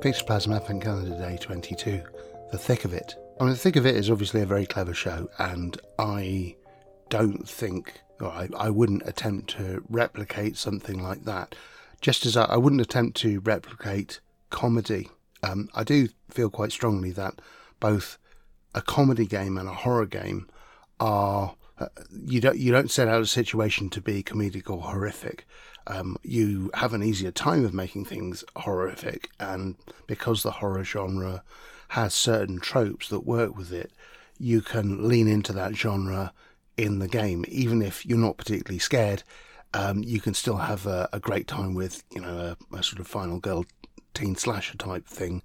Plasm Advent Calendar Day 22, The Thick of It. I mean, The Thick of It is obviously a very clever show, and I don't think, or I, I wouldn't attempt to replicate something like that, just as I, I wouldn't attempt to replicate comedy. Um, I do feel quite strongly that both a comedy game and a horror game are you don't you don't set out a situation to be comedic or horrific. Um, you have an easier time of making things horrific, and because the horror genre has certain tropes that work with it, you can lean into that genre in the game, even if you're not particularly scared. Um, you can still have a, a, great time with, you know, a, a, sort of final girl teen slasher type thing,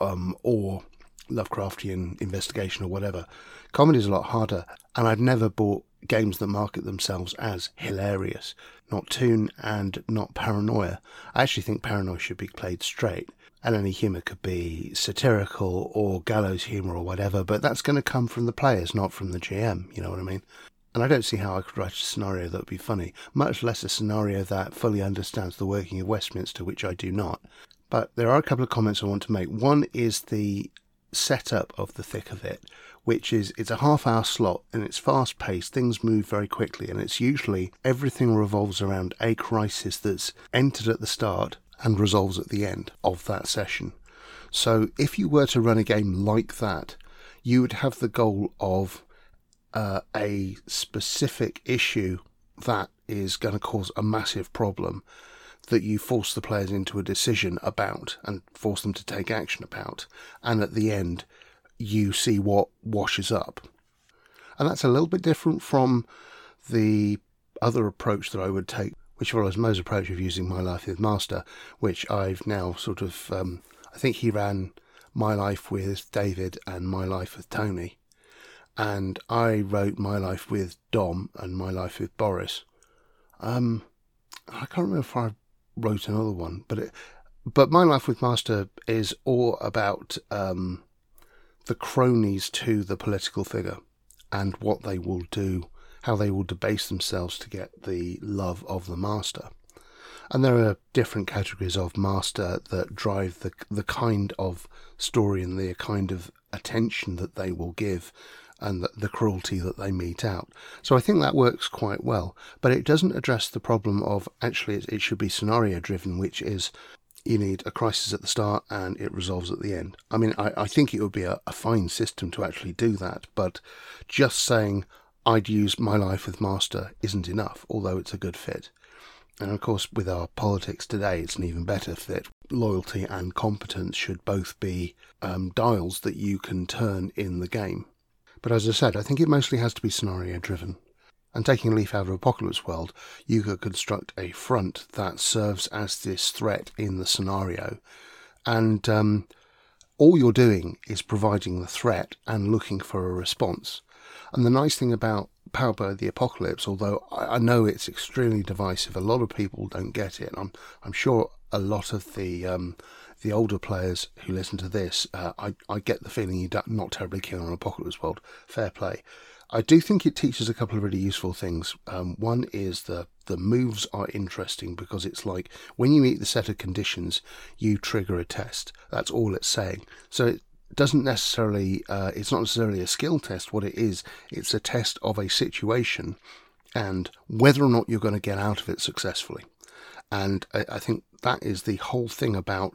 um, or Lovecraftian investigation or whatever. Comedy is a lot harder, and I've never bought games that market themselves as hilarious. Not Toon and not Paranoia. I actually think Paranoia should be played straight, and any humour could be satirical or gallows humour or whatever, but that's going to come from the players, not from the GM, you know what I mean? And I don't see how I could write a scenario that would be funny, much less a scenario that fully understands the working of Westminster, which I do not. But there are a couple of comments I want to make. One is the setup of the thick of it, which is it's a half hour slot and it's fast paced, things move very quickly, and it's usually everything revolves around a crisis that's entered at the start and resolves at the end of that session. So if you were to run a game like that, you would have the goal of uh, a specific issue that is going to cause a massive problem that you force the players into a decision about and force them to take action about. And at the end, you see what washes up. And that's a little bit different from the other approach that I would take, which follows Mo's approach of using My Life with Master, which I've now sort of, um, I think he ran My Life with David and My Life with Tony. And I wrote My Life with Dom and My Life with Boris. Um, I can't remember if I wrote another one, but it, but My Life with Master is all about um, the cronies to the political figure and what they will do, how they will debase themselves to get the love of the master. And there are different categories of master that drive the the kind of story and the kind of attention that they will give and the, the cruelty that they mete out. So I think that works quite well, but it doesn't address the problem of actually it, it should be scenario driven, which is you need a crisis at the start and it resolves at the end. I mean, I, I think it would be a, a, fine system to actually do that, but just saying I'd use my life with Master isn't enough, although it's a good fit. And of course, with our politics today, it's an even better fit. Loyalty and competence should both be um, dials that you can turn in the game. But as I said, I think it mostly has to be scenario driven. And taking a leaf out of Apocalypse World, you could construct a front that serves as this threat in the scenario. And um, all you're doing is providing the threat and looking for a response. And the nice thing about Powered by the Apocalypse, although I know it's extremely divisive, a lot of people don't get it. I'm I'm sure a lot of the um, the older players who listen to this, uh, I I get the feeling you're not terribly keen on Apocalypse World. Fair play. I do think it teaches a couple of really useful things. Um, one is the the moves are interesting because it's like when you meet the set of conditions, you trigger a test. That's all it's saying. So it doesn't necessarily uh, it's not necessarily a skill test. What it is, it's a test of a situation and whether or not you're going to get out of it successfully. And I, I think that is the whole thing about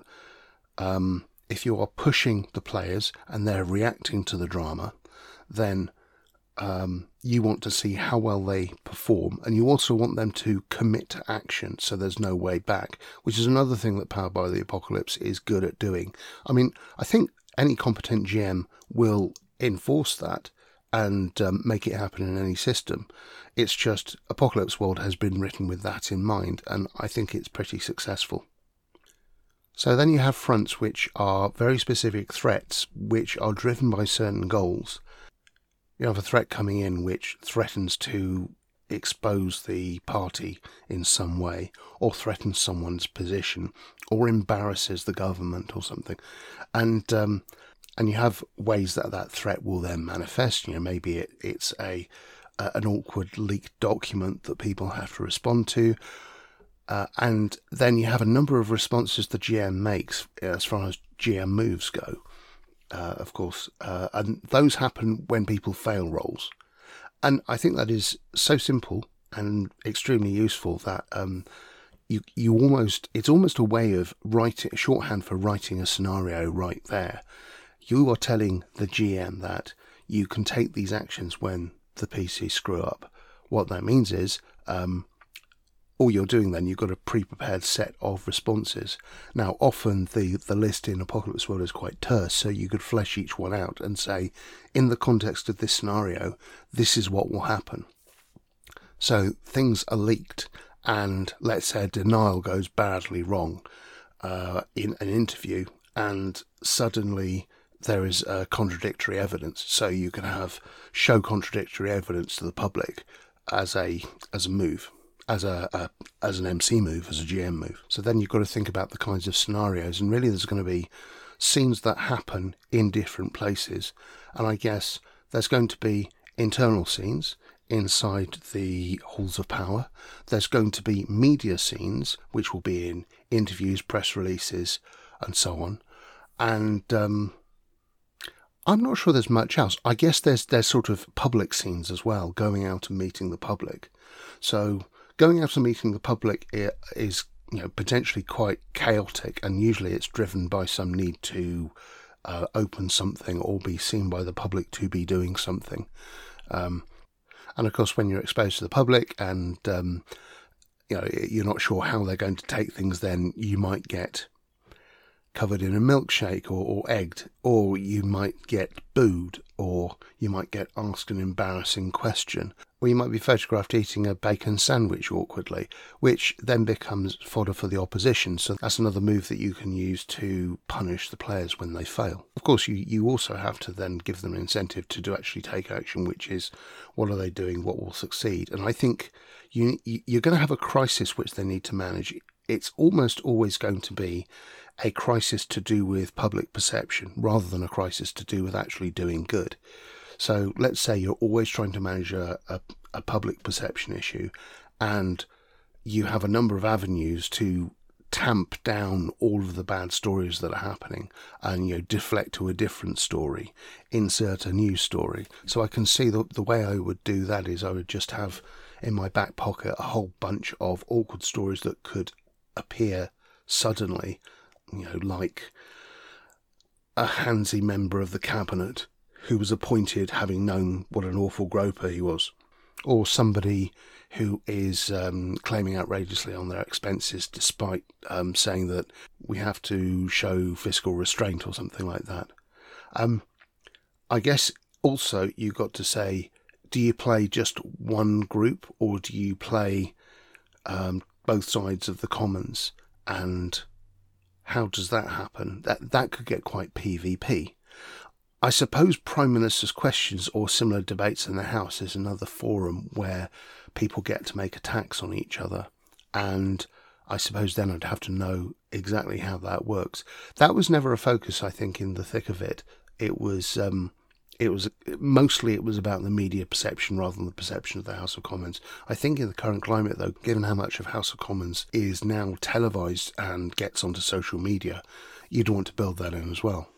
um, if you are pushing the players and they're reacting to the drama, then um, you want to see how well they perform, and you also want them to commit to action so there's no way back, which is another thing that Powered by the Apocalypse is good at doing. I mean, I think any competent GM will enforce that and um, make it happen in any system. It's just Apocalypse World has been written with that in mind, and I think it's pretty successful. So then you have fronts which are very specific threats which are driven by certain goals you have a threat coming in which threatens to expose the party in some way, or threatens someone's position, or embarrasses the government or something, and um, and you have ways that that threat will then manifest. You know, maybe it, it's a an awkward leaked document that people have to respond to. Uh, and then you have a number of responses the GM makes as far as GM moves go, uh, of course, uh, and those happen when people fail rolls. And I think that is so simple and extremely useful that um, you you almost it's almost a way of writing shorthand for writing a scenario right there. You are telling the GM that you can take these actions when the PC screw up. What that means is um, all you're doing then you've got a pre-prepared set of responses. Now often the the list in apocalypse world is quite terse so you could flesh each one out and say in the context of this scenario this is what will happen. So things are leaked and let's say denial goes badly wrong uh, in an interview and suddenly there is uh, contradictory evidence. So you can have show contradictory evidence to the public as a as a move as a, a, as an MC move, as a GM move. So then you've got to think about the kinds of scenarios, and really there's going to be scenes that happen in different places, and I guess there's going to be internal scenes inside the halls of power. There's going to be media scenes, which will be in interviews, press releases, and so on, and um, I'm not sure there's much else. I guess there's there's sort of public scenes as well, going out and meeting the public. So going out and meeting the public is you know potentially quite chaotic, and usually it's driven by some need to uh, open something or be seen by the public to be doing something. Um, and of course, when you're exposed to the public and um, you know you're not sure how they're going to take things, then you might get covered in a milkshake or, or egged, or you might get booed, or you might get asked an embarrassing question, or you might be photographed eating a bacon sandwich awkwardly, which then becomes fodder for the opposition. So that's another move that you can use to punish the players when they fail. Of course, you, you also have to then give them an incentive to do actually take action, which is what are they doing, what will succeed. And I think you, you're going to have a crisis which they need to manage. It's almost always going to be a crisis to do with public perception rather than a crisis to do with actually doing good. So let's say you're always trying to manage a, a, a public perception issue and you have a number of avenues to tamp down all of the bad stories that are happening and you know deflect to a different story insert a new story. So i can see the, the way i would do that is i would just have in my back pocket a whole bunch of awkward stories that could appear suddenly you know, like a handsy member of the cabinet who was appointed having known what an awful groper he was, or somebody who is um, claiming outrageously on their expenses despite um, saying that we have to show fiscal restraint or something like that. Um, I guess also you've got to say, do you play just one group or do you play um, both sides of the commons and how does that happen? That that could get quite PvP. I suppose Prime Minister's questions or similar debates in the House is another forum where people get to make attacks on each other. And I suppose then I'd have to know exactly how that works. That was never a focus, I think, in the thick of it. It was um, it was mostly it was about the media perception rather than the perception of the House of Commons. I think in the current climate, though, given how much of House of Commons is now televised and gets onto social media, you'd want to build that in as well.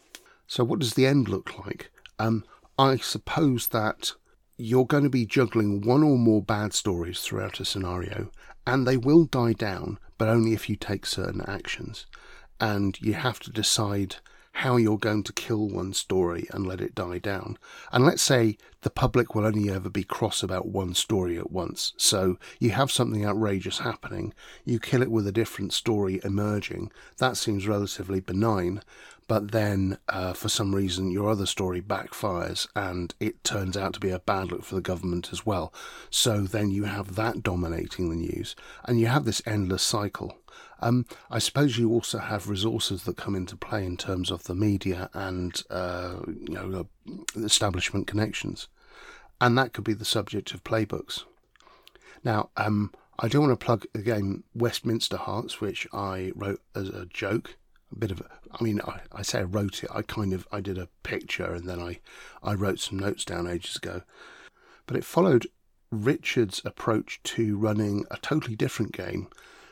So, what does the end look like? Um, I suppose that you're going to be juggling one or more bad stories throughout a scenario, and they will die down, but only if you take certain actions. And you have to decide how you're going to kill one story and let it die down. And let's say the public will only ever be cross about one story at once. So you have something outrageous happening, you kill it with a different story emerging. That seems relatively benign. But then, uh, for some reason, your other story backfires and it turns out to be a bad look for the government as well. So then you have that dominating the news, and you have this endless cycle. Um, I suppose you also have resources that come into play in terms of the media and uh, you know establishment connections, and that could be the subject of playbooks. Now, um, I do want to plug again Westminster Hearts, which I wrote as a joke. A bit of, a, I mean, I, I say I wrote it. I kind of, I did a picture and then I, I wrote some notes down ages ago. But it followed Richard's approach to running a totally different game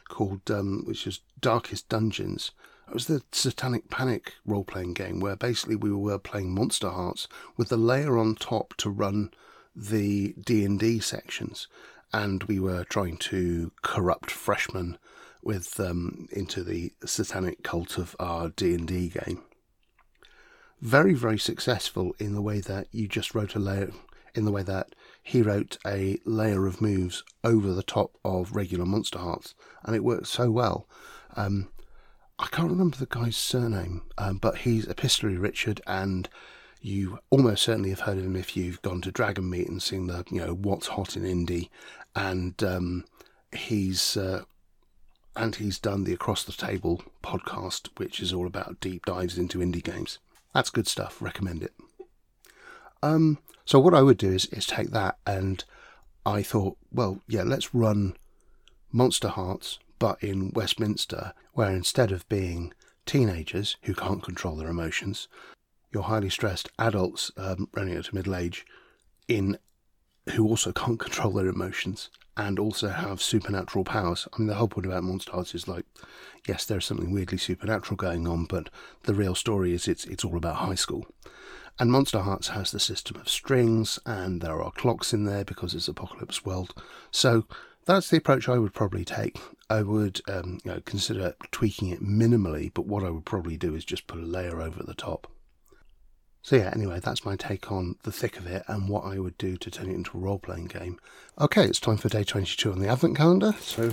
called um, which is Darkest Dungeons, It was the Satanic Panic role playing game where basically we were playing Monsterhearts with the layer on top to run the D&D sections and we were trying to corrupt freshmen with um, into the satanic cult of our D&D game. Very very successful in the way that you just wrote a layer in the way that he wrote a layer of moves over the top of regular Monsterhearts, and it worked so well. Um, I can't remember the guy's surname, um, but he's Epistolary Richard, and you almost certainly have heard of him if you've gone to Dragonmeet and seen the, you know, what's hot in indie, and um, he's uh, and he's done the Across the Table podcast, which is all about deep dives into indie games. That's good stuff. Recommend it. Um, so what I would do is is take that, and I thought, well, yeah, let's run Monsterhearts but in Westminster, where instead of being teenagers who can't control their emotions, you're highly stressed adults um, running up to middle age in who also can't control their emotions and also have supernatural powers. I mean, the whole point about Monsterhearts is like, yes, there's something weirdly supernatural going on, but the real story is it's it's all about high school. And Monsterhearts has the system of strings, and there are clocks in there because it's Apocalypse World. So that's the approach I would probably take. I would um, you know, consider tweaking it minimally, but what I would probably do is just put a layer over the top. So yeah, anyway, that's my take on the thick of it and what I would do to turn it into a role-playing game. Okay, it's time for day 22 on the Advent calendar. So,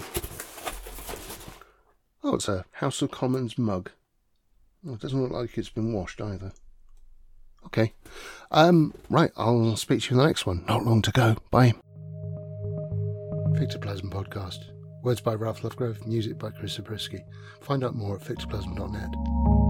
oh, it's a House of Commons mug. Oh, it doesn't look like it's been washed either. Okay, um, right, I'll speak to you in the next one. Not long to go. Bye. Fictoplasm Podcast. Words by Ralph Lovegrove, music by Chris Zabriskie. Find out more at fictoplasm.net.